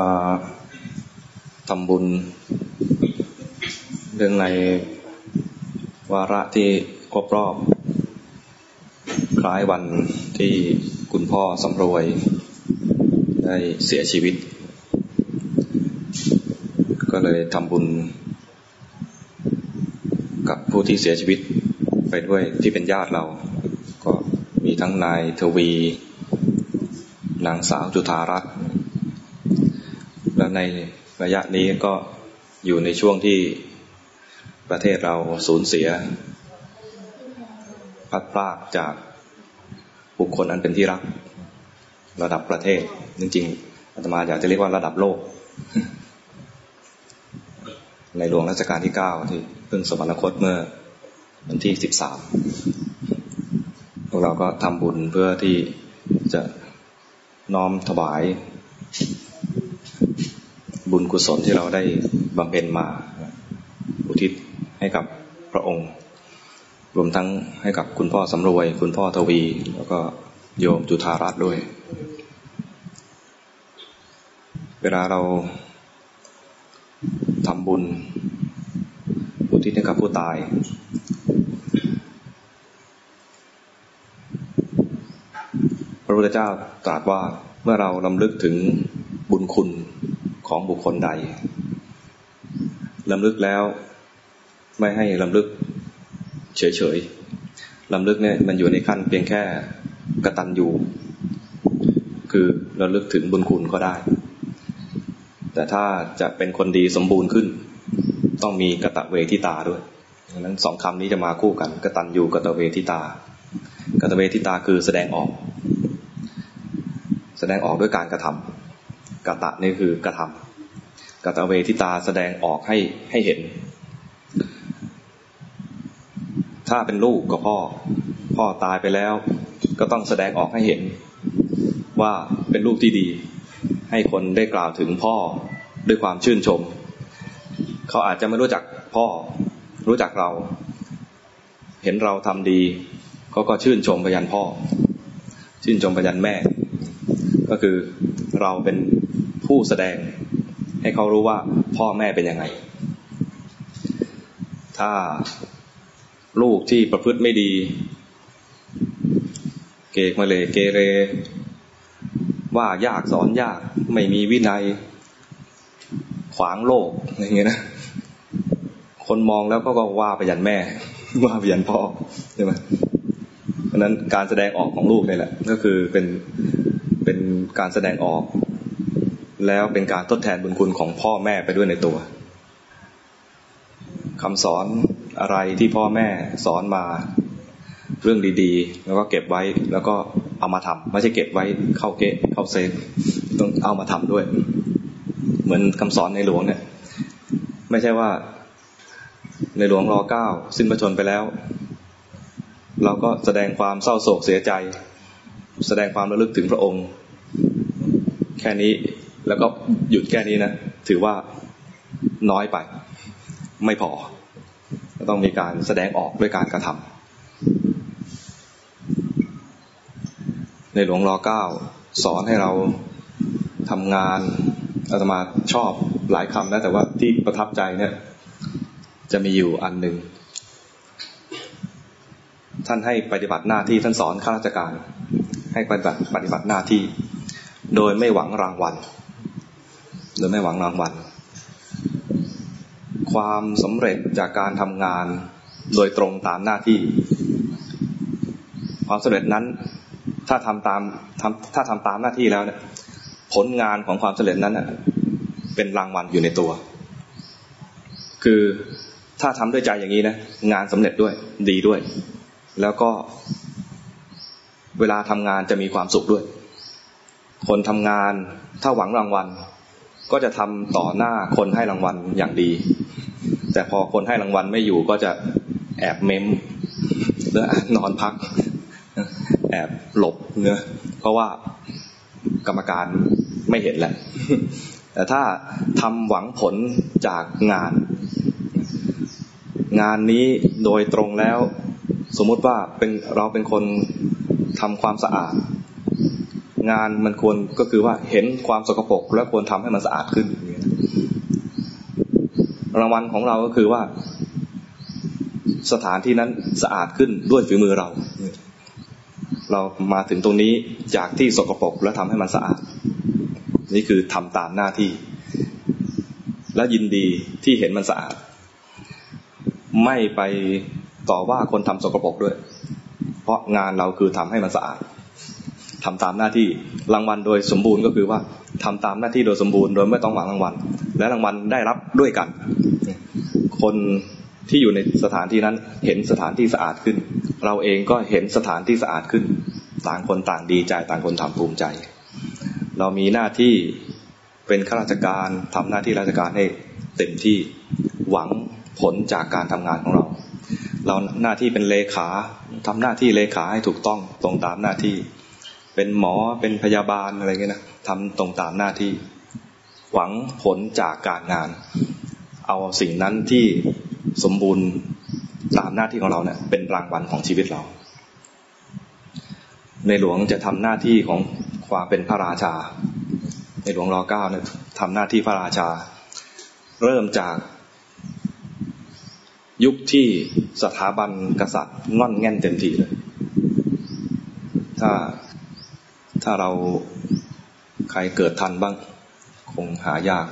มาทำบุญ เรื่องในวาระที่ครบรอบ คล้ายวันที่คุณพ่อสำรวย ได้เสียชีวิต ก็เลยทำบุญ กับผู้ที่เสียชีวิตไปด้วยที่เป็นญาติเรา ก็มีทั้งนายทวี นางสาวจุธารัตน์ ในระยะนี้ก็อยู่ในช่วงที่ประเทศเราสูญเสีย พัดพลากจากบุคคลอันเป็นที่รัก ระดับประเทศ จริงๆอาตมาอยากจะเรียกว่าระดับโลก ในหลวงรัชกาลที่เก้าที่เพิ่งสวรรคตเมื่อวันที่สิบสามพวกเราก็ทำบุญเพื่อที่จะน้อมถวาย บุญกุศลที่เราได้บำเพ็ญมา อุทิศให้กับพระองค์ รวมทั้งให้กับคุณพ่อสำรวย คุณพ่อทวี แล้วก็โยมจุธารัตน์ด้วย เวลาเราทำบุญ อุทิศให้กับผู้ตาย พระพุทธเจ้าตรัสว่าเมื่อเราลำลึกถึงบุญคุณ ของบุคคลใดลำลึกแล้วไม่ให้ลำลึกเฉยๆลำลึกเนี่ยมันอยู่ในขั้นเพียงแค่กระตันอยู่คือระลึกถึงบุญคุณก็ได้ แต่ถ้าจะเป็นคนดีสมบูรณ์ขึ้น ต้องมีกระตะเวทิตาด้วยดังนั้นสองคำนี้จะมาคู่กันกตัญญูกตเวทิตากตเวทิตาคือแสดงออก แสดงออกด้วยการกระทำ กตะนี่คือกระทำกตะเวทิตาแสดงออกให้ให้เห็น ถ้าเป็นลูกกับพ่อ พ่อตายไปแล้ว ก็ต้องแสดงออกให้เห็น ว่าเป็นลูกที่ดี ให้คนได้กล่าวถึงพ่อด้วยความชื่นชม เขาอาจจะไม่รู้จักพ่อ รู้จักเรา เห็นเราทำดีเขาก็ชื่นชมไปยันพ่อ ชื่นชมไปยันแม่ ก็คือเราเป็น ผู้แสดง ให้เขารู้ว่าพ่อแม่เป็นยังไง ถ้าลูกที่ประพฤติไม่ดี เกกมาเลยเกเร ว่ายากสอนยากไม่มีวินัย ขวางโลกอย่างเงี้ยนะคนมองแล้วก็ก็ว่าไปยันแม่ ว่าไปยันพ่อใช่ไหมเพราะนั้นการแสดงออกของลูกนี่แหละ ก็คือเป็นเป็นการแสดงออก แล้วเป็นการทดแทนบุญคุณของพ่อแม่ไปด้วยในตัวคำสอนอะไรที่พ่อแม่สอนมาเรื่องดีๆ แล้วก็เก็บไว้แล้วก็เอามาทำไม่ใช่เก็บไว้เข้าเกะเข้าเซฟต้องเอามาทำด้วย เหมือนคำสอนในหลวงเนี่ย ไม่ใช่ว่าในหลวงรอเก้าสิ้นพระชนไปแล้ว เราก็แสดงความเศร้าโศกเสียใจ แสดงความระลึกถึงพระองค์ แค่นี้ แล้วก็หยุดแค่นี้นะถือว่าน้อยไป ไม่พอต้องมีการแสดงออกด้วยการกระทำในหลวงรอเก้าสอนให้เราทำงานอาตมาชอบหลายคำนะแต่ว่าที่ประทับใจเนี่ย จะมีอยู่อันหนึ่งท่านให้ปฏิบัติหน้าที่ท่านสอนข้าราชการ ให้ปฏิบัติปฏิบัติหน้าที่ โดยไม่หวังรางวัล โดยไม่หวังรางวัล ความสำเร็จจากการทำงานโดยตรงตามหน้าที่ ความสำเร็จนั้นถ้าทำตามทำถ้าทำตามหน้าที่แล้วเนี่ยผลงานของความสำเร็จนั้นเป็นรางวัลอยู่ในตัว คือถ้าทำด้วยใจอย่างนี้นะงานสำเร็จด้วยดีด้วย แล้วก็เวลาทำงานจะมีความสุขด้วย คนทำงานถ้าหวังรางวัล ก็จะทำต่อหน้าคนให้รางวัลอย่างดี แต่พอคนให้รางวัลไม่อยู่ก็จะแอบเม้มหรือนอนพัก แอบหลบเนื้อเพราะว่ากรรมการไม่เห็นแหละ แต่ถ้าทำหวังผลจากงาน งานนี้โดยตรงแล้ว สมมุติว่าเป็นเราเป็นคนทำความสะอาด งานมันควรก็คือว่าเห็นความสกปรกแล้วควรทำให้มันสะอาดขึ้นรางวัลของเราก็คือว่า สถานที่นั้นสะอาดขึ้นด้วยฝีมือเรา เรามาถึงตรงนี้จากที่สกปรกแล้วทำให้มันสะอาด นี่คือทำตามหน้าที่ และยินดีที่เห็นมันสะอาด ไม่ไปต่อว่าคนทำสกปรกด้วย เพราะงานเราคือทำให้มันสะอาด ทำตามหน้าที่รางวัลโดยสมบูรณ์ก็คือว่าทำตามหน้าที่โดยสมบูรณ์โดยไม่ต้องหวังรางวัลและรางวัลได้รับด้วยกัน คนที่อยู่ในสถานที่นั้นเห็นสถานที่สะอาดขึ้น เราเองก็เห็นสถานที่สะอาดขึ้น ต่างคนต่างดีใจต่างคนทำภูมิใจ เรามีหน้าที่เป็นข้าราชการทำหน้าที่ราชการให้เต็มที่หวังผลจากการทำงานของเรา เราหน้าที่เป็นเลขาทำหน้าที่เลขาให้ถูกต้องตรงตามหน้าที่ เป็นหมอเป็นพยาบาลอะไรเงี้ยนะทำตรงตามหน้าที่ หวังผลจากการงาน เอาสิ่งนั้นที่สมบูรณ์ตามหน้าที่ของเราเนี่ยเป็นรางวัลของชีวิตเรา ในหลวงจะทำหน้าที่ของความเป็นพระราชา ในหลวงรอเก้าเนี่ยทำหน้าที่พระราชา เริ่มจากยุคที่สถาบันกษัตริย์ง่อนแง่นเต็มทีเลย ถ้า ถ้าเราใครเกิดทันบ้าง คงหายาก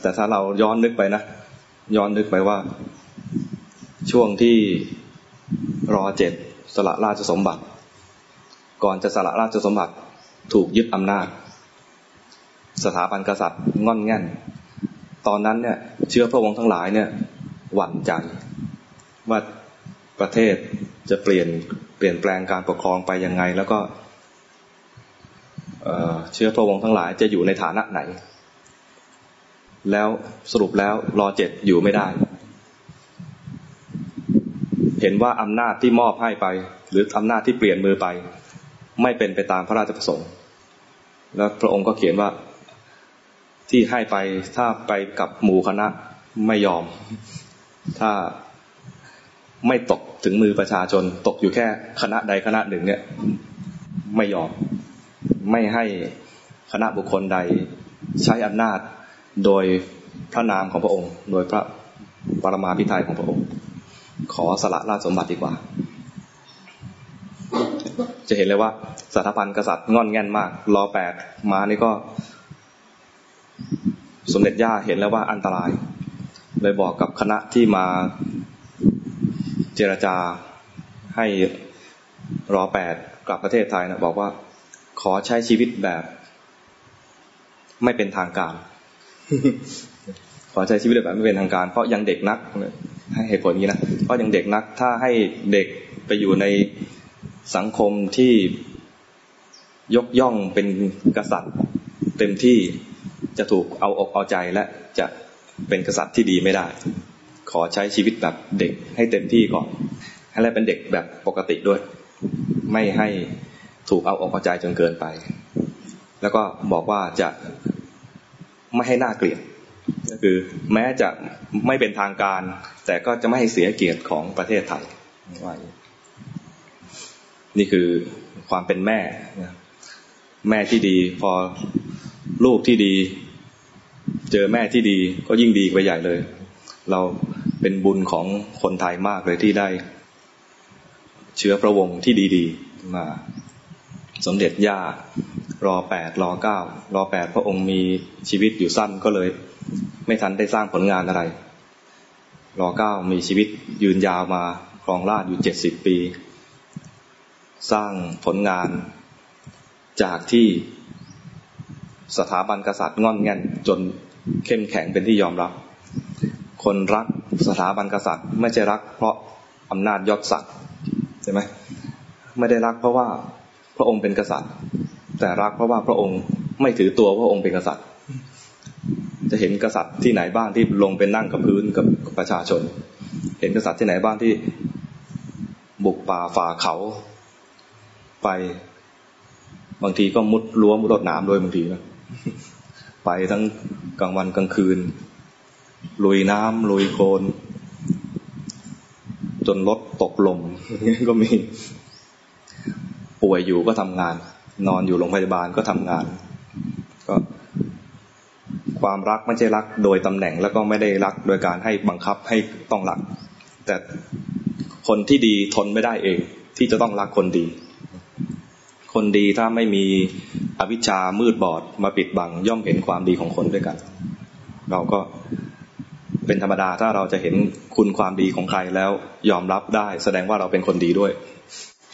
แต่ถ้าเราย้อนนึกไปนะ ย้อนนึกไปว่า ช่วงที่รอเจ็ดสละราชสมบัติ ก่อนจะสละราชสมบัติถูกยึดอำนาจ สถาบันกษัตริย์ง่อนแง่น ตอนนั้นเนี่ย เชื้อพระวงศ์ทั้งหลายเนี่ย หวั่นใจ ว่าประเทศจะเปลี่ยนเปลี่ยนแปลงการปกครองไปยังไง แล้วก็ เชื้อพระวงศ์ทั้งหลายจะอยู่ในฐานะไหน แล้วสรุปแล้วรอเจ็ดอยู่ไม่ได้ เห็นว่าอำนาจที่มอบให้ไป หรืออำนาจที่เปลี่ยนมือไป ไม่เป็นไปตามพระราชประสงค์ แล้วพระองค์ก็เขียนว่าที่ให้ไปถ้าไปกับหมู่คณะไม่ยอม ถ้าไม่ตกถึงมือประชาชน ตกอยู่แค่คณะใดคณะหนึ่งเนี่ย ไม่ยอม ไม่ให้คณะบุคคลใดใช้อำนาจโดยพระนามของพระองค์ โดยพระปรมาภิไธยของพระองค์ ขอสละราชสมบัติดีกว่า จะเห็นเลยว่าสถาพันกษัตริย์งอนแง่นมากรอแปดมานี่ก็ สมเด็จย่าเห็นแล้วว่าอันตราย เลยบอกกับคณะที่มาเจรจาให้รอแปดกลับประเทศไทยนะบอกว่า ขอใช้ชีวิตแบบ ไม่เป็นทางการ ขอใช้ชีวิตแบบไม่เป็นทางการ เพราะยังเด็กนักให้เหตุผลนี้นะเพราะยังเด็กนัก ถ้าให้เด็กไปอยู่ในสังคมที่ยกย่องเป็นกษัตริย์ เต็มที่จะถูกเอาอกเอาใจและจะเป็นกษัตริย์ที่ดีไม่ได้ ขอใช้ชีวิตแบบเด็กให้เต็มที่ก่อน ให้ได้เป็นเด็กแบบปกติด้วย ไม่ให้ ถูกเอาอกเอาใจจนเกินไป แล้วก็บอกว่าจะไม่ให้น่าเกลียดก็คือแม้จะไม่เป็นทางการ แต่ก็จะไม่ให้เสียเกียรติของประเทศไทยว่านี่คือความเป็นแม่ แม่ที่ดีพอลูกที่ดี เจอแม่ที่ดีก็ยิ่งดีไปใหญ่เลย เราเป็นบุญของคนไทยมากเลยที่ได้ เชื้อพระวงศ์ที่ดี ๆ มา สมเด็จย่ารอแปดรอเก้ารอแปดพระองค์มีชีวิตอยู่สั้นก็เลย ไม่ทันได้สร้างผลงานอะไร รอเก้ามีชีวิตยืนยาวมาครองราชอยู่เจ็ดสิบปี สร้างผลงานจากที่สถาบันกษัตริย์งอนแง่นจนเข้มแข็งเป็นที่ยอมรับ คนรักสถาบันกษัตริย์ ไม่ใช่รักเพราะอำนาจยศศักดิ์ใช่ไหมไม่ได้รักเพราะว่า พระองค์เป็นกษัตริย์ แต่รักเพราะว่าพระองค์ไม่ถือตัวพระองค์เป็นกษัตริย์ จะเห็นกษัตริย์ที่ไหนบ้างที่ลงเป็นนั่งกับพื้นกับประชาชน เห็นกษัตริย์ที่ไหนบ้างที่บุกป่าฝ่าเขาไปบางทีก็มุดรั้วมุดรถน้ำด้วยบางทีนะไปทั้งกลางวันกลางคืน ลุยน้ำลุยโคลนจนรถตกลมก็มี ป่วยอยู่ก็ทำงาน นอนอยู่โรงพยาบาลก็ทำงาน ก็ ความรักไม่ใช่รักโดยตำแหน่งแล้วก็ไม่ได้รักโดยการให้บังคับให้ต้องรัก แต่คนที่ดีทนไม่ได้เอง ที่จะต้องรักคนดี คนดีถ้าไม่มีอวิชชามืดบอดมาปิดบัง ย่อมเห็นความดีของคนด้วยกัน เราก็เป็นธรรมดาถ้าเราจะเห็นคุณความดีของใครแล้วยอมรับได้ แสดงว่าเราเป็นคนดีด้วย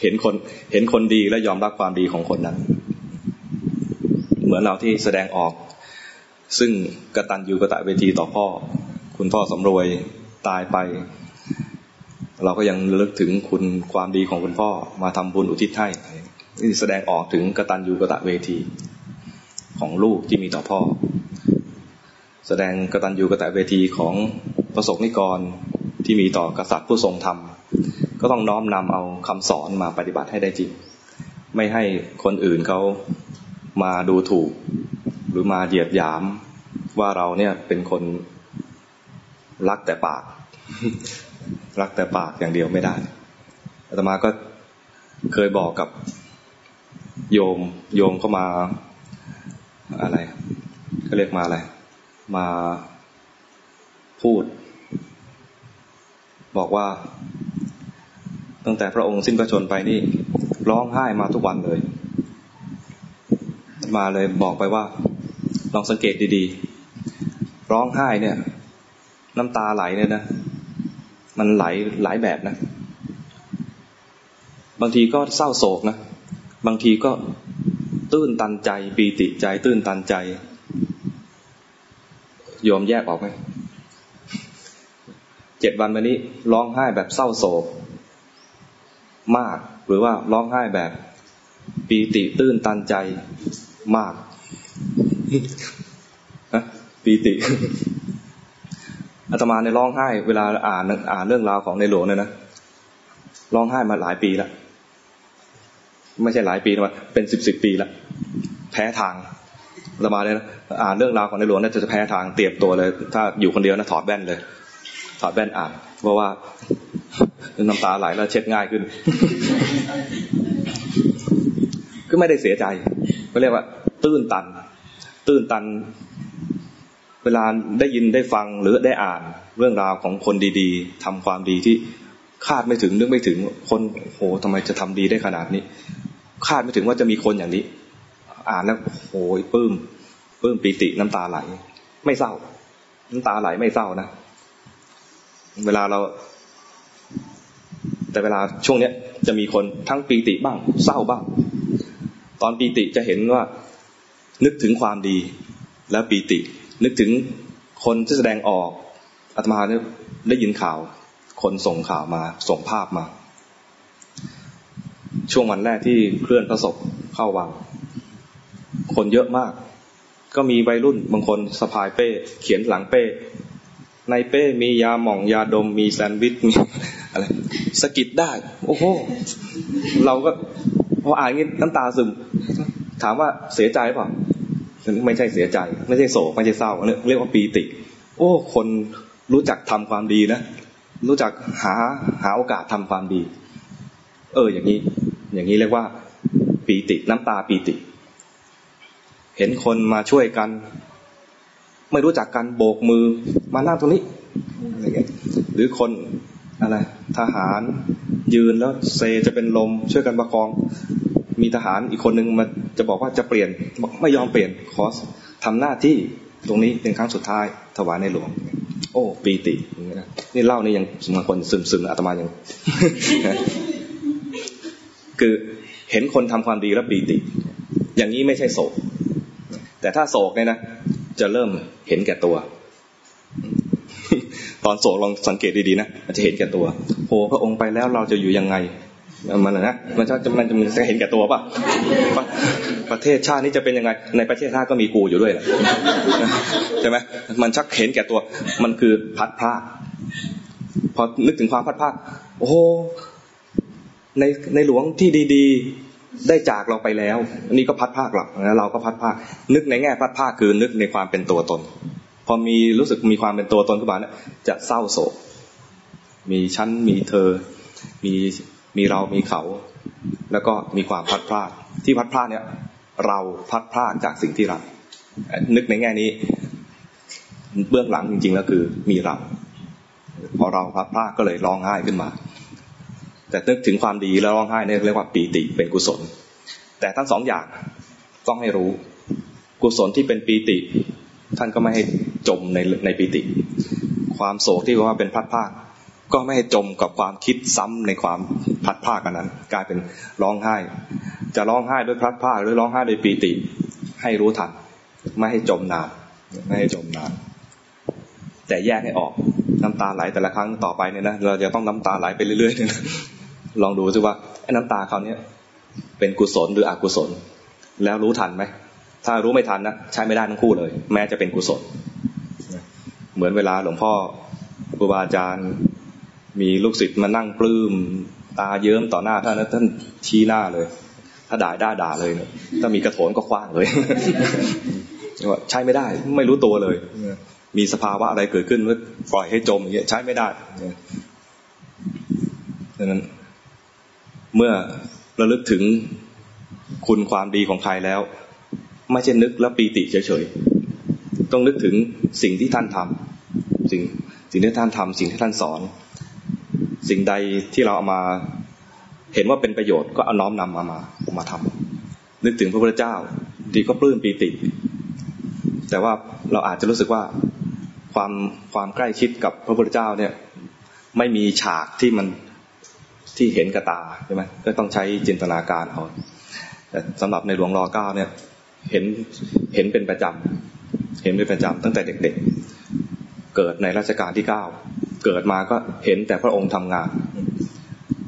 เห็นคน เห็นคนดีและยอมรับความดีของคนนั้น เหมือนเราที่แสดงออก ซึ่งกระตัญญูกระตะเวทีต่อพ่อ คุณพ่อสำรวยตายไป เราก็ยังลึกถึงคุณความดีของคุณพ่อมาทำบุญอุทิศให้นี่แสดงออกถึงกระตัญญูกระตะเวทีของลูกที่มีต่อพ่อ แสดงกระตัญญูกระตะเวทีของประสบนิกรที่มีต่อกษัตริย์ผู้ทรงธรรม ก็ต้องน้อมนำเอาคำสอนมาปฏิบัติให้ได้จริง ไม่ให้คนอื่นเขามาดูถูก หรือมาเหยียดหยามว่าเราเนี่ยเป็นคนรักแต่ปาก รักแต่ปากอย่างเดียวไม่ได้อาตมาก็เคยบอกกับโยม โยมเข้ามาอะไรก็เรียกมาอะไร มาพูด บอกว่า ตั้งแต่พระองค์สิ้นพระชนไปนี่ร้องไห้มาทุกวันเลย มาเลยบอกไปว่า ลองสังเกตดีๆ ร้องไห้เนี่ย น้ำตาไหลเนี่ยนะ มันไหลหลายแบบนะ บางทีก็เศร้าโศกนะ บางทีก็ตื้นตันใจ ปีติใจ ตื้นตันใจโยมแยกออกไหมเจ็ดวันมานี้ร้องไห้แบบเศร้าโศก มาก หรือว่าร้องไห้แบบปีติตื้นตันใจมากฮะปีติอาตมาในร้องไห้ เวลาอ่านอ่านเรื่องราวของในหลวงเนี่ยนะร้องไห้มาหลายปีแล้วไม่ใช่หลายปีนะเป็นสิบสิบปีแล้วแพ้ทางสมาเลยนะอ่านเรื่องราวของในหลวงน่าจะแพ้ทางเตรียมตัวเลย ถ้าอยู่คนเดียวนะถอดแว่นเลย ถอดแว่นอ่าน เพราะว่า น้ำตาไหลแล้วเช็ดง่ายขึ้น ก็ไม่ได้เสียใจเขาเรียกว่า ตื้นตัน ตื้นตัน เวลาได้ยินได้ฟังหรือได้อ่านเรื่องราวของคนดีๆทำความดีที่คาดไม่ถึงนึกไม่ถึงคนโหทำไมจะทำดีได้ขนาดนี้ คาดไม่ถึงว่าจะมีคนอย่างนี้ อ่านแล้วโอ้ยปื้มปื้มปีติน้ำตาไหล ไม่เศร้า น้ำตาไหลไม่เศร้านะเวลาเรา แต่เวลาช่วงเนี้ยจะมีคนทั้งปีติบ้าง เศร้าบ้าง ตอนปีติจะเห็นว่า นึกถึงความดีแล้วปีติ นึกถึงคนที่แสดงออกอาตมาเนี่ยได้ยินข่าว คนส่งข่าวมาส่งภาพมา ช่วงวันแรกที่เคลื่อนพระศพเข้าวัง คนเยอะมาก ก็มีวัยรุ่นบางคนสะพายเป้ เขียนหลังเป้ ในเป้มียาหม่องยาดมมีแซนด์วิชมี อะไรสกิดได้ โอ้โหเราก็พออ่านงี้น้ำตาซึม ถามว่าเสียใจเปล่าไม่ใช่เสียใจ ไม่ใช่โศกไม่ใช่เศร้าเรียกว่าปีติ โอ้ คนรู้จักทำความดีนะรู้จักหาหาโอกาสทำความดี เออ อย่างนี้ อย่างนี้เรียกว่า ปีติน้ำตาปีติ เห็นคนมาช่วยกัน ไม่รู้จักกันโบกมือมานั่งตรงนี้อะไรเงี้ยหรือคน อะไรทหารยืนแล้วเซจะเป็นลมช่วยกันประคอง มีทหารอีกคนนึงมาจะบอกว่าจะเปลี่ยนบอกไม่ยอมเปลี่ยนขอทำหน้าที่ตรงนี้เป็นครั้งสุดท้ายถวายในหลวง โอ้ ปีตินี่เล่านี่ยังบางคนซึมซึมอาตมายังคือเห็นคนทำความดีแล้วปีติ อย่างนี้ไม่ใช่โศก แต่ถ้าโศกเนี่ยนะ จะเริ่มเห็นแก่ตัว ตอนโศกลองสังเกตดีๆนะมันจะเห็นแก่ตัวโอ้พระองค์ไปแล้วเราจะอยู่ยังไงมันนะมันจะมันจะมันจะเห็นแก่ตัวป่ะประเทศชาตินี้จะเป็นยังไง ในประเทศชาติก็มีกูอยู่ด้วยแหละใช่ไหมมันชักเห็นแก่ตัว มันคือพัดพลาดพอนึกถึงความพัดพลาดโอ้ในในหลวงที่ดีๆได้จากเราไปแล้วอันนี้ก็พัดภาคหลักนะเราก็พัดภาค นึกในแง่พัดภาคคือนึกในความเป็นตัวตน พอมีรู้สึกมีความเป็นตัวตนขึ้นมาเนี่ยจะเศร้าโศก มีชั้นมีเธอ มีมีเรามีเขา แล้วก็มีความพัดพลาด ที่พัดพลาดเนี่ย เราพัดพลาดจากสิ่งที่รักนึกในแง่นี้ เบื้องหลังจริงๆแล้วคือมีเราพอเราพัดพลาดก็เลยร้องไห้ขึ้นมา แต่นึกถึงความดีแล้วร้องไห้เนี่ยเรียกว่าปีติเป็นกุศล แต่ทั้งสองอย่างต้องให้รู้ กุศลที่เป็นปีติ ท่านก็ไม่ให้ จมในในปีติ ความโศกที่ว่าเป็นพัดพลาดก็ไม่ให้จมกับความคิดซ้ำในความพัดภาคกันนั้น กลายเป็นร้องไห้ จะร้องไห้ด้วยพัดภาคหรือร้องไห้ด้วยปีติ ให้รู้ทัน ไม่ให้จมนานไม่ให้จมนาน แต่แยกให้ออกน้ำตาไหลแต่ละครั้งต่อไปเนี่ยนะเราจะต้องน้ำตาไหลไปเรื่อยๆนะลองดูสิว่าไอ้น้ำตาคราวนี้เป็นกุศลหรืออกุศล แล้วรู้ทันไหมถ้ารู้ไม่ทันนะใช้ไม่ได้ทั้งคู่เลย แม้จะเป็นกุศล เหมือนเวลาหลวงพ่อครูบาอาจารย์มีลูกศิษย์มานั่งปลื้มตาเยิ้มต่อหน้าท่านแล้วท่านชี้หน้าเลย ถ้าด่าได้ด่าเลยถ้ามีกระโถนก็คว้างเลยว่าใช้ไม่ได้ไม่รู้ตัวเลย มีสภาวะอะไรเกิดขึ้นแล้วปล่อยให้จมอย่างเงี้ยใช้ไม่ได้ดังนั้น เมื่อระลึกถึงคุณความดีของใครแล้ว ไม่ใช่นึกแล้วปีติเฉยๆต้องนึกถึงสิ่งที่ท่านทำ สิ่งสิ่งที่ท่านทำสิ่งที่ท่านสอน สิ่งใดที่เราเอามาเห็นว่าเป็นประโยชน์ก็เอาน้อมนำมามามาทำนึกถึงพระพุทธเจ้าดีก็ปลื้มปีติ แต่ว่าเราอาจจะรู้สึกว่าความความใกล้ชิดกับพระพุทธเจ้าเนี่ยไม่มีฉากที่มันที่เห็นกระตาใช่ไหมก็ต้องใช้จินตนาการเอาแต่สำหรับในหลวงรอเก้าเนี่ยเห็นเห็นเป็นประจำเห็นเป็นประจำตั้งแต่เด็ก ๆ เกิดในรัชกาลที่เก้าเกิดมาก็เห็นแต่พระองค์ทำงาน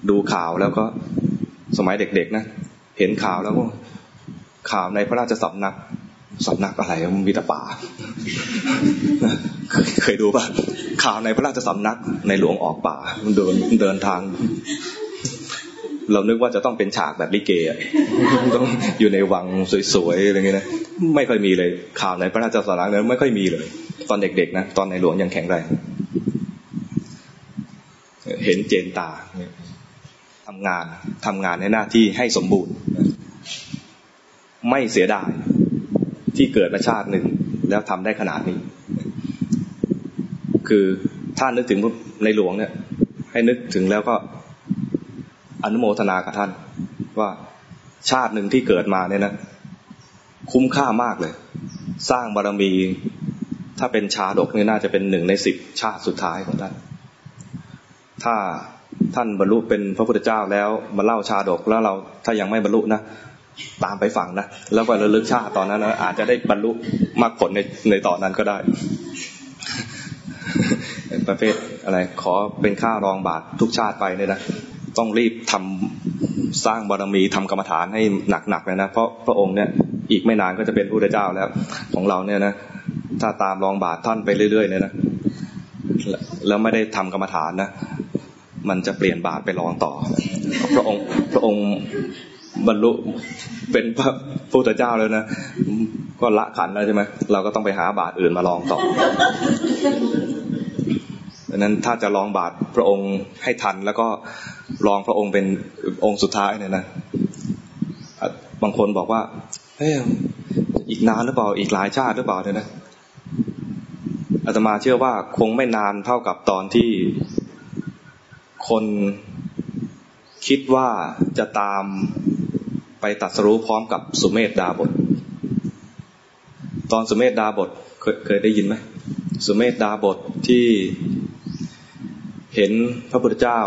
ดูข่าวแล้วก็สมัยเด็กๆนะเห็นข่าวแล้วก็ข่าวในพระราชสำนักสำนักอะไรมันมีแต่ป่าเคยดูป่ะข่าวในพระราชสำนักในหลวงออกป่ามันเดินเดินทาง เรานึกว่าจะต้องเป็นฉากแบบลิเกอะต้องอยู่ในวังสวยๆอะไรเงี้ยนะไม่ค่อยมีเลยข่าวในพระราชสำนักนั้นไม่ค่อยมีเลย ตอนเด็กๆนะตอนในหลวงยังแข็งแรงเห็นเจนตาทำงานทำงานในหน้าที่ให้สมบูรณ์ ไม่เสียดายที่เกิดมาชาติหนึ่งแล้วทำได้ขนาดนี้ คือถ้านึกถึงในหลวงเนี่ย ให้นึกถึงแล้วก็ อนุโมทนากับท่าน ว่าชาติหนึ่งที่เกิดมาเนี่ยนะคุ้มค่ามากเลย สร้างบารมี ถ้าเป็นชาดกนี่น่าจะเป็นหนึ่งในสิบชาติสุดท้ายของท่าน ถ้าท่านบรรลุเป็นพระพุทธเจ้าแล้วมาเล่าชาดกแล้วเราถ้ายังไม่บรรลุนะตามไปฟังนะแล้วก็ระลึกชาติตอนนั้นนะอาจจะได้บรรลุมากผลในในตอนนั้นก็ได้ประเภทอะไรขอเป็นค่ารองบาททุกชาติไปเนี่ยนะ ต้องรีบทำสร้างบารมีทำกรรมฐานให้หนักๆเลยนะ เพราะพระองค์เนี่ยอีกไม่นานก็จะเป็นพระพุทธเจ้าแล้วของเราเนี่ยนะถ้าตามรองบาทท่านไปเรื่อยๆเนี่ยนะแล้วไม่ได้ทำกรรมฐานนะมันจะเปลี่ยนบาทไปรองต่อ พระองค์พระองค์บรรลุเป็นพระพุทธเจ้าแล้วนะก็ละขันแล้วใช่ไหมเราก็ต้องไปหาบาทอื่นมาลองต่อ ดังนั้นถ้าจะลองบาทพระองค์ให้ทัน แล้วก็ลองพระองค์เป็นองค์สุดท้ายเนี่ยนะบางคนบอกว่าเฮ้ยอีกนานหรือเปล่าอีกหลายชาติหรือเปล่าเนี่ยนะอาตมาเชื่อว่าคงไม่นานเท่ากับตอนที่คนคิดว่าจะตามไปตัดสรู้พร้อมกับสุเมธดาบท ตอนสุเมธดาบทเคยเคยได้ยินไหมสุเมธดาบทที่ เห็นพระพุทธเจ้า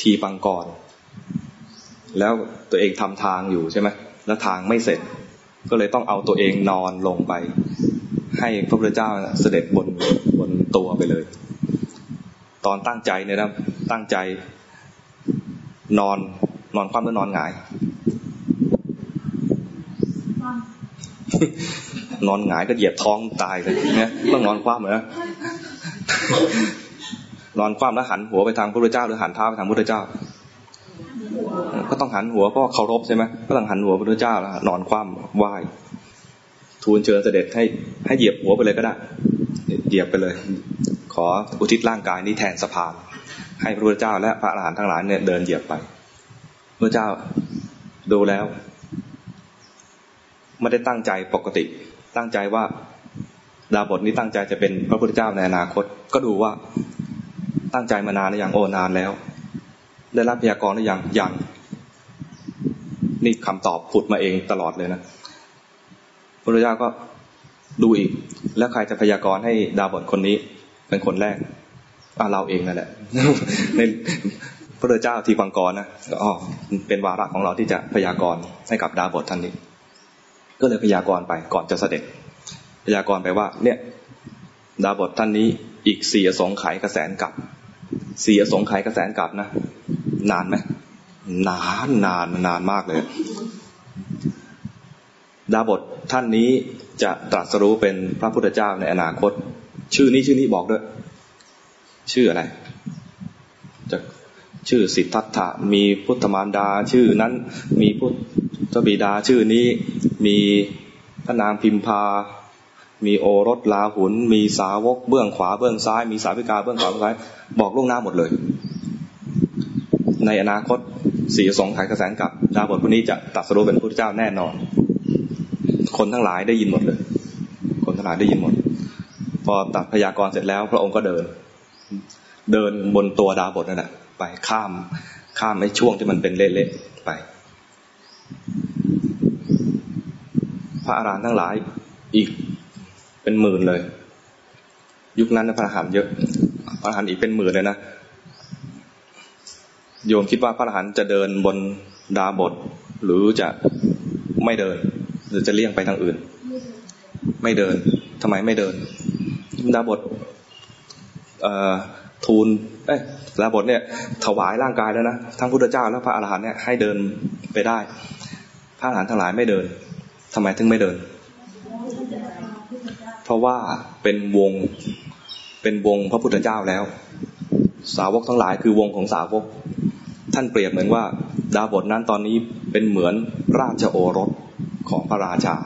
ทีปังกร แล้วตัวเองทำทางอยู่ใช่ไหมแล้วทางไม่เสร็จ ก็เลยต้องเอาตัวเองนอนลงไป ให้พระพุทธเจ้าเสด็จบนบนตัวไปเลย ตอนตั้งใจเนี่ยนะตั้งใจนอนนอนคว่ำหรือนอนหงาย นอนหงายก็เหยียบท้องตายเลยเนี่ยต้องนอนคว่ำเหรอ นอนคว่ำแล้วหันหัวไปทางพระพุทธเจ้า หรือหันเท้าไปทางพระพุทธเจ้า ก็ต้องหันหัวเพราะเคารพใช่ไหมก็ต้องหันหัวพระพุทธเจ้าแล้วนอนคว่ำไหว้ทูลเชิญเสด็จให้ให้เหยียบหัวไปเลยก็ได้ เหยียบไปเลย ขออุทิศร่างกายนี้แทนสะพานให้พระพุทธเจ้าและพระอรหันต์ทั้งหลายเนี่ยเดินเหยียบไปพระเจ้าดูแล้วไม่ได้ตั้งใจปกติ ตั้งใจว่าดาบทนี้ตั้งใจจะเป็นพระพุทธเจ้าในอนาคต ก็ดูว่า ตั้งใจมานานหรือยังโอนานแล้ว ได้รับพยากรณ์หรือยังยังนี่คำตอบผุดมาเองตลอดเลยนะพระเจ้าก็ดูอีก แล้วใครจะพยากรณ์ให้ดาบทคนนี้ เป็นคนแรกเราเองนั่นแหละในพระเจ้าทีปังกรนะอ๋อเป็นวาระของเราที่จะพยากรณ์ให้กับดาบทท่านนี้ ก็เลยพยากรณ์ไปก่อนจะเสด็จ พยากรณ์ไปว่า เนี่ย ดาบทท่านนี้อีกสี่สงไขยกระแสนกับ สี่สงไขยกระแสนกับนะ นานไหมนานนานนานมากเลย ดาบทท่านนี้จะตรัสรู้เป็นพระพุทธเจ้าในอนาคต ชื่อนี้ชื่อนี้บอกด้วย ชื่ออะไรจะชื่อสิทธัตถะมีพุทธมารดา ชื่อนั้นมีพุทธบิดาชื่อนี้มีพระนางพิมพา มีโอรสลาหุน มีสาวกเบื้องขวาเบื้องซ้าย มีสาวิกาเบื้องขวาเบื้องซ้าย บอกล่วงหน้าหมดเลย ในอนาคตสี่สองไขกระแสกับดาบทคนนี้จะตัดสรุปเป็นพระเจ้าแน่นอน คนทั้งหลายได้ยินหมดเลย คนทั้งหลายได้ยินหมด พอตัดพยากรณ์เสร็จแล้ว พระองค์ก็เดิน เดินบนตัวดาบทนั่นแหละไปข้ามข้ามไอ้ช่วงที่มันเป็นเละๆไป พระอารหันต์ทั้งหลายอีก เป็นหมื่นเลย ยุคนั้นพระอรหันต์เยอะ พระอรหันต์อีกเป็นหมื่นเลยนะ โยมคิดว่าพระอรหันต์จะเดินบนดาบท หรือจะไม่เดิน หรือจะเลี่ยงไปทางอื่น ไม่เดินทำไมไม่เดิน ดาบททูลเอ้ดาบทเนี่ย ถวายร่างกายแล้วนะทั้งพุทธเจ้าและพระอรหันต์เนี่ยให้เดินไปได้ พระอรหันต์ทั้งหลายไม่เดินทำไมถึงไม่เดิน ราะว่าเป็นวงเป็นวงพระพุทธเจ้าแล้ว สาวกทั้งหลายคือวงของสาวก ท่านเปรียบเหมือนว่า ดาบทนั้นตอนนี้เป็นเหมือนราชโอรสของพระราชา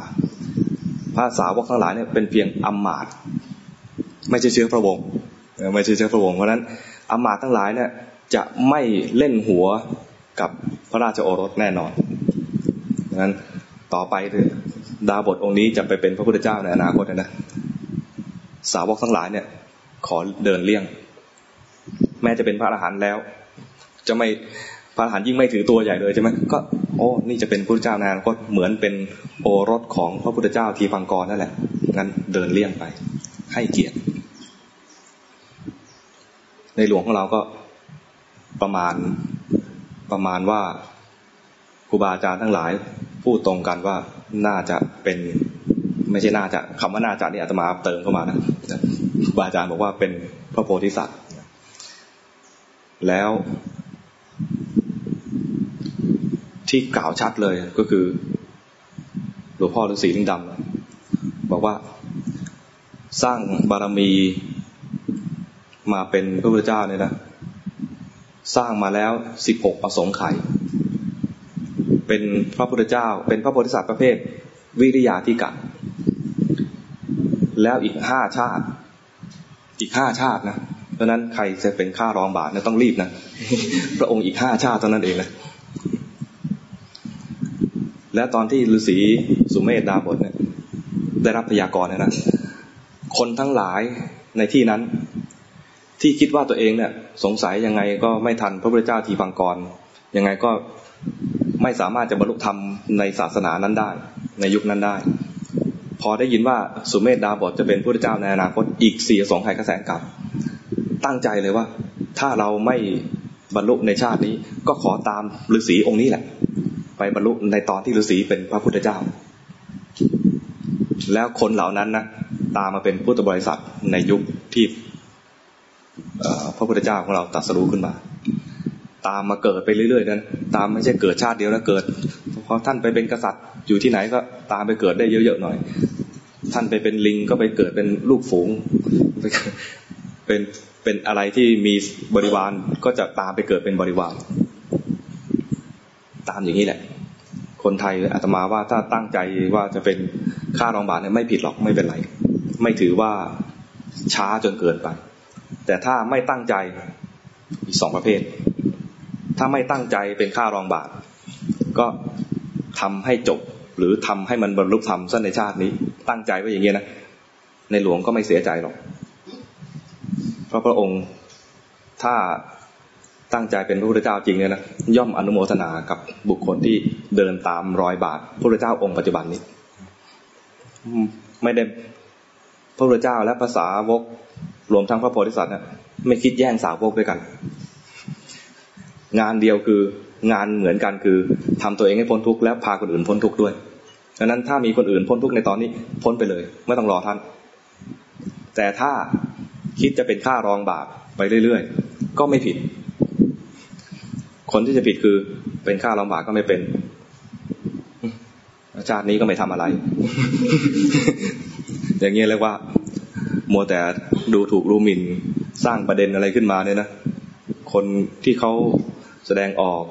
พระสาวกทั้งหลายเนี่ยเป็นเพียงอมมาตไม่ใช่เชื้อพระวงศ์ไม่ใช่เชื้อพระวงศ์เพราะนั้นอมมาตทั้งหลายเนี่ยจะไม่เล่นหัวกับพระราชโอรสแน่นอนดังนั้นต่อไปคือดาบทองค์นี้จะไปเป็นพระพุทธเจ้าในอนาคตนะ สาวกทั้งหลายเนี่ย ขอเดินเลี่ยง แม้จะเป็นพระอรหันต์แล้ว จะไม่พระอรหันต์ยิ่งไม่ถือตัวใหญ่เลยใช่ไหมก็โอ้นี่จะเป็นพระเจ้านานก็เหมือนเป็นโอรสของพระพุทธเจ้าทีพังกรนั่นแหละงั้นเดินเลี่ยงไป ให้เกียรติในหลวงของเราก็ประมาณประมาณว่าครูบาอาจารย์ทั้งหลายพูดตรงกันว่าน่าจะเป็น ไม่ใช่น่าจะคำว่าน่าจะนี่อาตมาเติมเข้ามานะบาอาจารย์บอกว่าเป็นพระโพธิสัตว์แล้วที่กล่าวชัดเลยก็คือหลวงพ่อฤาษีลิงดำบอกว่าสร้างบารมีมาเป็นพระพุทธเจ้าเนี่ยนะสร้างมาแล้วสิบหกประสงค์ไข เป็นพระพุทธเจ้า เป็นพระโพธิสัตว์ประเภทวิริยาธิกะ แล้วอีกห้าชาติ อีกห้าชาตินะเพราะนั้นใครจะเป็นข้ารองบาทเนี่ยต้องรีบนะพระองค์อีกห้าชาติเท่านั้นเองนะและตอนที่ฤาษีสุเมธดาบทเนี่ยได้รับพยากรณ์นะคนทั้งหลายในที่นั้น ที่คิดว่าตัวเองเนี่ย สงสัยยังไงก็ไม่ทันพระพุทธเจ้าทีพังกรยังไงก็ไม่สามารถจะบรรลุธรรมในศาสนานั้นได้ ในยุคนั้นได้ พอได้ยินว่าสุเมธดาบทจะเป็นพระพุทธเจ้าในอนาคตอีกสี่สองไข่กระแสกลับ ตั้งใจเลยว่า ถ้าเราไม่บรรลุในชาตินี้ ก็ขอตามฤาษีองค์นี้แหละ ไปบรรลุในตอนที่ฤาษีเป็นพระพุทธเจ้า แล้วคนเหล่านั้นนะตามมาเป็นพุทธบริษัทในยุคที่พระพุทธเจ้าของเราตัดสรู้ขึ้นมา ตามมาเกิดไปเรื่อยๆนั้นตามไม่ใช่เกิดชาติเดียวแล้วเกิดพอท่านไปเป็นกษัตริย์ อยู่ที่ไหนก็ตามไปเกิดได้เยอะๆหน่อย ท่านไปเป็นลิงก็ไปเกิดเป็นลูกฝูง เป็นเป็นอะไรที่มีบริวารก็จะตามไปเกิดเป็นบริวาร ตามอย่างนี้แหละ คนไทยอาตมาว่าถ้าตั้งใจว่าจะเป็นค่ารองบาทเนี่ยไม่ผิดหรอกไม่เป็นไร ไม่ถือว่าช้าจนเกินไป แต่ถ้าไม่ตั้งใจอีกสองประเภท ถ้าไม่ตั้งใจเป็นค่ารองบาท ก็ทำให้จบ หรือทำให้มันบรรลุธรรมสั้นในชาตินี้ ตั้งใจไว้อย่างนี้นะในหลวงก็ไม่เสียใจหรอกเพราะพระองค์ถ้าตั้งใจเป็นพระพุทธเจ้าจริงเนี่ยนะย่อมอนุโมทนากับบุคคลที่เดินตามรอยบาทพระพุทธเจ้าองค์ปัจจุบันนี้ไม่ได้พระพุทธเจ้าและภาษาวกรวมทั้งพระโพธิสัตว์เนี่ยไม่คิดแย่งสาวกด้วยกัน งานเดียวคืองานเหมือนกันคือทำตัวเองให้พ้นทุกข์และพาคนอื่นพ้นทุกข์ด้วย ดังนั้นถ้ามีคนอื่นพ้นทุกข์ในตอนนี้พ้นไปเลย ไม่ต้องรอท่าน แต่ถ้าคิดจะเป็นค่ารองบาปไปเรื่อยๆ ก็ไม่ผิด คนที่จะผิดคือเป็นค่ารองบาปก็ไม่เป็นชาตินี้ก็ไม่ทำอะไร อย่างเงี้ยเรียกว่า มัวแต่ดูถูกรู้หมิ่นสร้างประเด็นอะไรขึ้นมาเนี่ยนะ คนที่เขาแสดงออก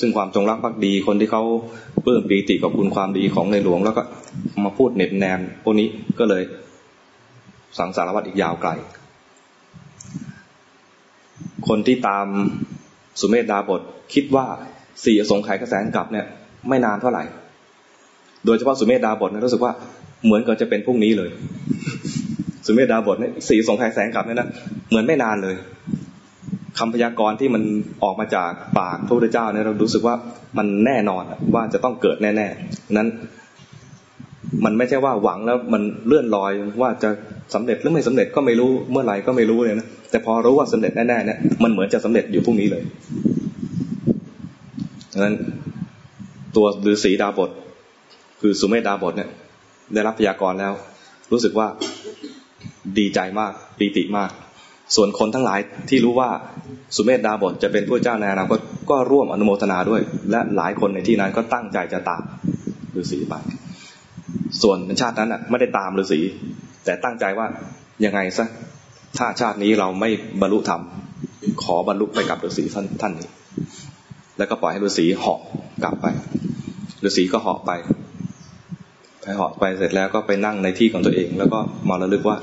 ซึ่งความจงรักภักดี คนที่เขา เพิ่มปีติกับคุณความดีของในหลวง แล้วก็มาพูดเน็บแนมพวกนี้ก็เลยสังสารวัตรอีกยาวไกล คนที่ตามสุเมธดาบทคิดว่าสี่สงไขยกระแสนกลับเนี่ย ไม่นานเท่าไหร่ โดยเฉพาะสุเมธดาบทเนี่ยรู้สึกว่าเหมือนกับจะเป็นพรุ่งนี้เลย สุเมธดาบทเนี่ยสีสงไขยแสงกลับเนี่ยนะเหมือนไม่นานเลย คำพยากรณ์ที่มันออกมาจากปากพระพุทธเจ้าเนี่ยเรารู้สึกว่ามันแน่นอนว่าจะต้องเกิดแน่ๆนั้นมันไม่ใช่ว่าหวังแล้วมันเลื่อนลอยว่าจะสำเร็จหรือไม่สำเร็จก็ไม่รู้เมื่อไหร่ก็ไม่รู้เลยนะแต่พอรู้ว่าสำเร็จแน่ๆเนี่ยมันเหมือนจะสำเร็จอยู่พรุ่งนี้เลยนั้นตัวฤาษีดาบท คือสุเมธดาบทเนี่ย ได้รับพยากรณ์แล้ว รู้สึกว่าดีใจมากปีติมาก ส่วนคนทั้งหลายที่รู้ว่าสุเมธดาบทจะเป็นผู้เจ้าในอนาคตก็ร่วมอนุโมทนาด้วย และหลายคนในที่นั้นก็ตั้งใจจะตามฤาษีไป ส่วนชาตินั้นอะไม่ได้ตามฤาษีแต่ตั้งใจว่ายังไงซะถ้าชาตินี้เราไม่บรรลุธรรมขอบรรลุไปกับฤาษีท่านท่านนี้ แล้วก็ปล่อยให้ฤาษีเหาะกลับไปฤาษีก็เหาะไปไปเหาะไปเสร็จแล้วก็ไปนั่งในที่ของตัวเอง แล้วก็มาระลึกว่า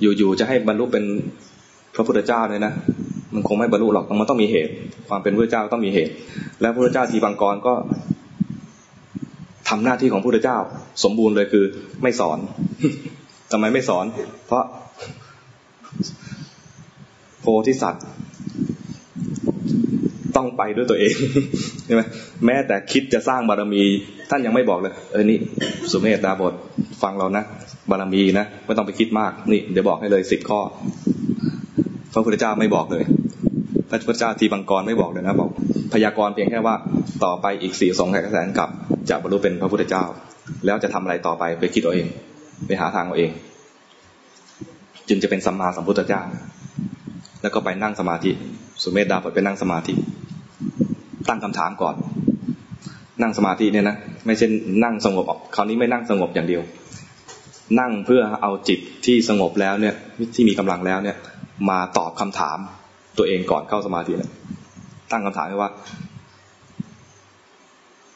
อยู่ๆจะให้บรรลุเป็น พระพุทธเจ้าเลยนะมันคงไม่บรรลุหรอกมันต้องมีเหตุ ความเป็นพระเจ้าต้องมีเหตุ แล้วพระพุทธเจ้าทีบังกรก็ทำหน้าที่ของพระพุทธเจ้า สมบูรณ์เลยคือ ไม่สอนทำไมไม่สอน เพราะโพธิสัตว์ต้องไปด้วยตัวเองใช่ไหมแม้แต่คิดจะสร้างบารมี ท่านยังไม่บอกเลย เออนี่สุเมธดาบทฟังเรานะบารมีนะไม่ต้องไปคิดมากนี่ เดี๋ยวบอกให้เลยสิบข้อ พระพุทธเจ้าไม่บอกเลย พระพุทธเจ้าทีบังกรไม่บอกเลยนะบอกพยากรณ์เพียงแค่ว่าต่อไปอีกสี่สองแห่งแสนกับจะบรรลุเป็นพระพุทธเจ้า แล้วจะทำอะไรต่อไปไปคิดเอาเองไปหาทางเอาเอง จึงจะเป็นสัมมาสัมพุทธเจ้า แล้วก็ไปนั่งสมาธิ สุเมธดาบไปนั่งสมาธิ ตั้งคำถามก่อน นั่งสมาธิเนี่ยนะไม่ใช่นั่งสงบคราวนี้ไม่นั่งสงบอย่างเดียว นั่งเพื่อเอาจิตที่สงบแล้วเนี่ยที่มีกำลังแล้วเนี่ย มาตอบคำถามตัวเองก่อนเข้าสมาธินี่ยตั้งคำถามว่า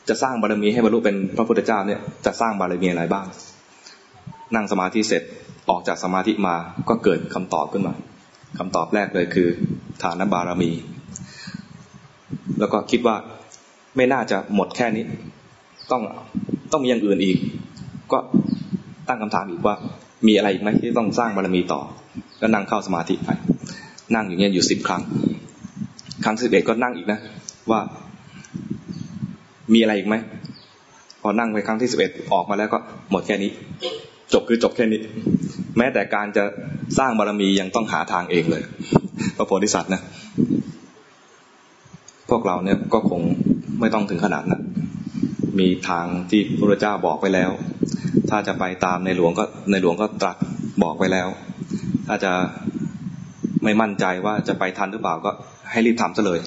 จะสร้างบารมีให้บรรลุเป็นพระพุทธเจ้าเนี่ยจะสร้างบารมีอะไรบ้าง นั่งสมาธิเสร็จออกจากสมาธิมาก็เกิดคำตอบขึ้นมาคำตอบแรกเลยคือฐานบารมี แล้วก็คิดว่าไม่น่าจะหมดแค่นี้ ต้องต้องมีอย่างอื่นอีก ก็ตั้งคำถามอีกว่า มีอะไรอีกไหมที่ต้องสร้างบารมีต่อ ก็นั่งเข้าสมาธิไป นั่งอย่างเงี้ยอยู่สิบครั้ง ครั้งสิบเอ็ดก็นั่งอีกนะ ว่ามีอะไรอีกไหมพอนั่งไปครั้งที่สิบเอ็ดออกมาแล้วก็หมดแค่นี้ จบคือจบแค่นี้ แม้แต่การจะสร้างบารมียังต้องหาทางเองเลยพระโพธิสัตว์นะ พวกเราเนี่ยก็คงไม่ต้องถึงขนาดนั้นมีทางที่พระเจ้าบอกไปแล้ว ถ้าจะไปตามในหลวงก็ในหลวงก็ตรัสบอกไปแล้ว ถ้าจจะไม่มั่นใจว่าจะไปทันหรือเปล่าก็ให้รีบทำซะเลย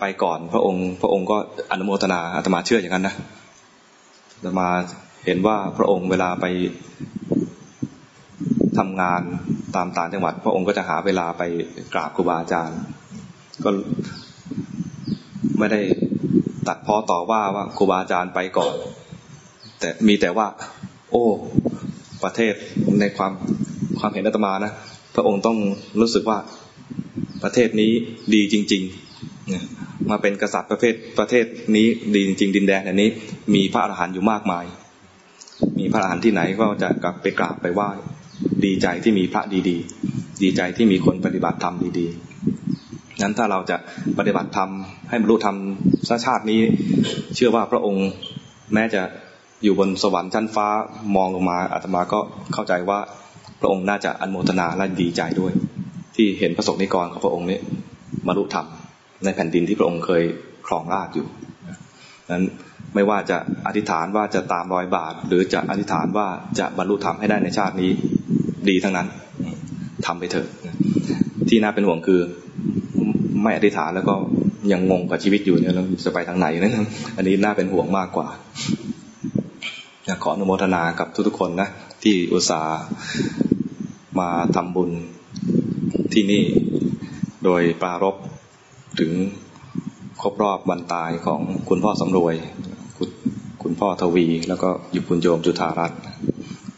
ไปก่อนพระองค์ พระองค์ก็อนุโมทนาอาตมาเชื่ออย่างนั้นนะอาตมาเห็นว่าพระองค์เวลาไปทำงานตามต่างจังหวัด พระองค์ก็จะหาเวลาไปกราบครูบาอาจารย์ ก็ไม่ได้ตัดพ้อต่อว่าว่าครูบาอาจารย์ไปก่อน แต่มีแต่ว่า โอ้ ประเทศในความ ความเห็นอาตมานะพระองค์ต้องรู้สึกว่าประเทศนี้ดีจริงๆมาเป็นกษัตริย์ประเภทประเทศนี้ดีจริงๆดินแดนอันนี้ มีพระอรหันต์อยู่มากมาย มีพระอรหันต์ที่ไหนก็จะกลับไปกราบไปไหว้ดีใจที่มีพระดีๆดีใจที่มีคนปฏิบัติธรรมดีๆนั้นถ้าเราจะปฏิบัติธรรมให้บรรลุธรรมชาตินี้ เชื่อว่าพระองค์แม้จะอยู่บนสวรรค์ชั้นฟ้ามองลงมาอาตมาก็เข้าใจว่า ระองค์น่าจะอนโมทนาและดีใจด้วย ที่เห็นพระสงฆ์นิกรของพระองค์นี้บรรลุธรรมในแผ่นดินที่พระองค์เคยครองราชอยู่นั้นไม่ว่าจะอธิษฐานว่าจะตามรอยบาท หรือจะอธิษฐานว่าจะบรรลุธรรมให้ได้ในชาตินี้ดีทั้งนั้นทำไปเถอะที่น่าเป็นห่วงคือไม่อธิษฐานแล้วก็ยังงงกับชีวิตอยู่เนี่ยแล้วจะไปทางไหนนั่อันนี้น่าเป็นห่วงมากกว่าขออนุโมทนากับทุกๆคนนะที่อุตส่าห์ มาทำบุญที่นี่ โดยปรารบถึงครบรอบวันตายของคุณพ่อสำรวย คุณคุณพ่อทวี แล้วก็ยุคุณโยมจุธารัตน์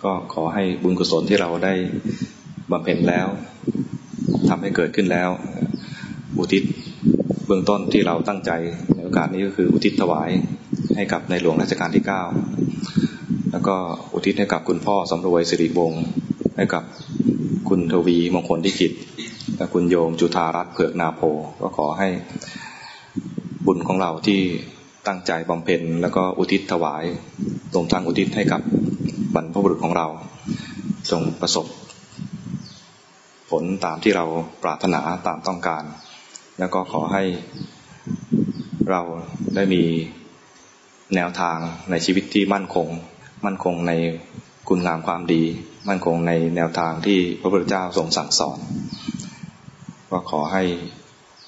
ก็ขอให้บุญกุศลที่เราได้บำเพ็ญแล้วทำให้เกิดขึ้นแล้ว อุทิศเบื้องต้นที่เราตั้งใจในโอกาสนี้ก็คืออุทิศถวายให้กับในหลวงรัชกาลที่เก้าแล้วก็อุทิศให้กับคุณพ่อสำรวยสิริวงศ์ กับคุณทวีมงคลที่กิจและคุณโยมจุธารัตน์เผือกนาโพก็ขอให้บุญของเราที่ตั้งใจบำเพ็ญแล้วก็อุทิศถวายรวมทั้งอุทิศให้กับบรรพบุรุษของเราจงประสบ ผลตามที่เราปรารถนาตามต้องการ แล้วก็ขอให้เราได้มีแนวทางในชีวิตที่มั่นคง มั่นคงในคุณงามความดี มั่นคงในแนวทางที่พระพุทธเจ้าทรงสั่งสอนก็ขอให้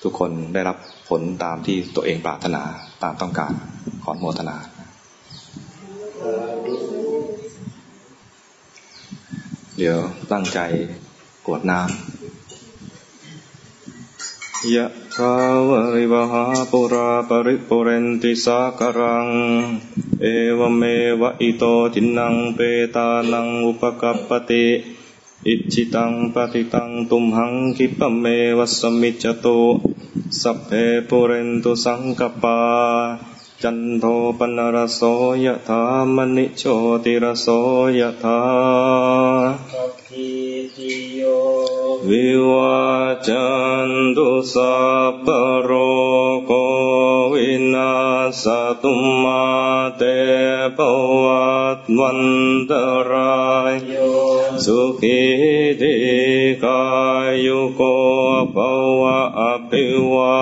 ทุกคนได้รับผลตามที่ตัวเองปรารถนาตามต้องการขอโมทนาเดี๋ยวตั้งใจกวดน้ำ ยะทาวริวหาปุราปริปุเรนติสากรัง เอวเมวะอิโตทินังเปตานังอุปกัปปติอิจิตังปฏิตังตุมหังคิปเมวัสมิจโตสัพเพปุเรนตุสังกปา จันโทปนรโสยถามณิโชติรโสยถา วิวาจันตุสัพพโรโควินาสตุมาเตปวัตวันตรายสุขีติกายุโกภวะอภิวา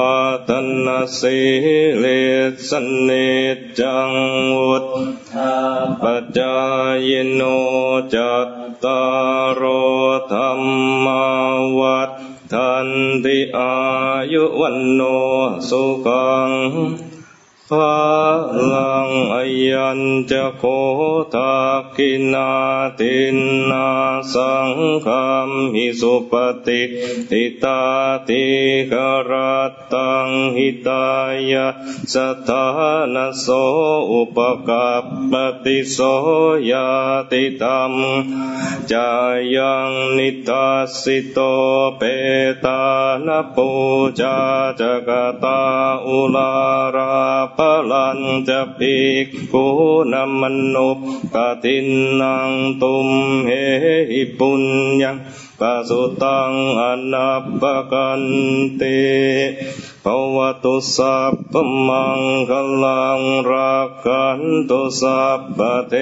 ทนาสิเลสเนจังวุฒปัจจายโนจัต อายุวันโนสุขัง พลังอยัญจะโคตากินาตินนาสังคามหิสุปฏิทิตาติกรัตตังหิตายะสถานโสอุปกัปปติโสยาติตัมจายังนิทัสสิโตเปตานปูจาจกตาอุลาราปลันจะปิกขุนัมนุปตินังตุมเหหิปุญญังปสุตังอนัปปกันติภวตุสัพพมังคลังรักขันตุสัพพเท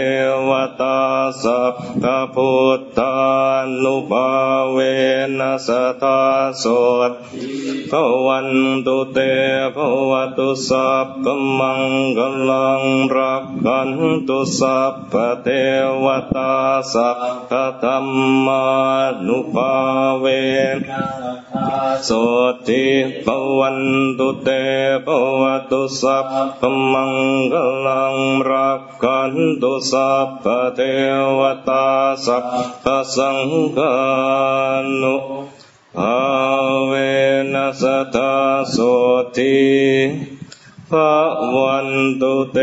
วตาสัพพพุทธานุภาเวนัสตาสดภวันตุเตภวตุสัพพมังคลังรักขันตุสัพพเทวตาสัพพธรรมานุภาเวนัโสติภวันตุเตภวตุสัพพมังคลังรักขันตุสัพพเทวตาสัพพสังฆานุอาเวนัสตาโสติภวันตุเต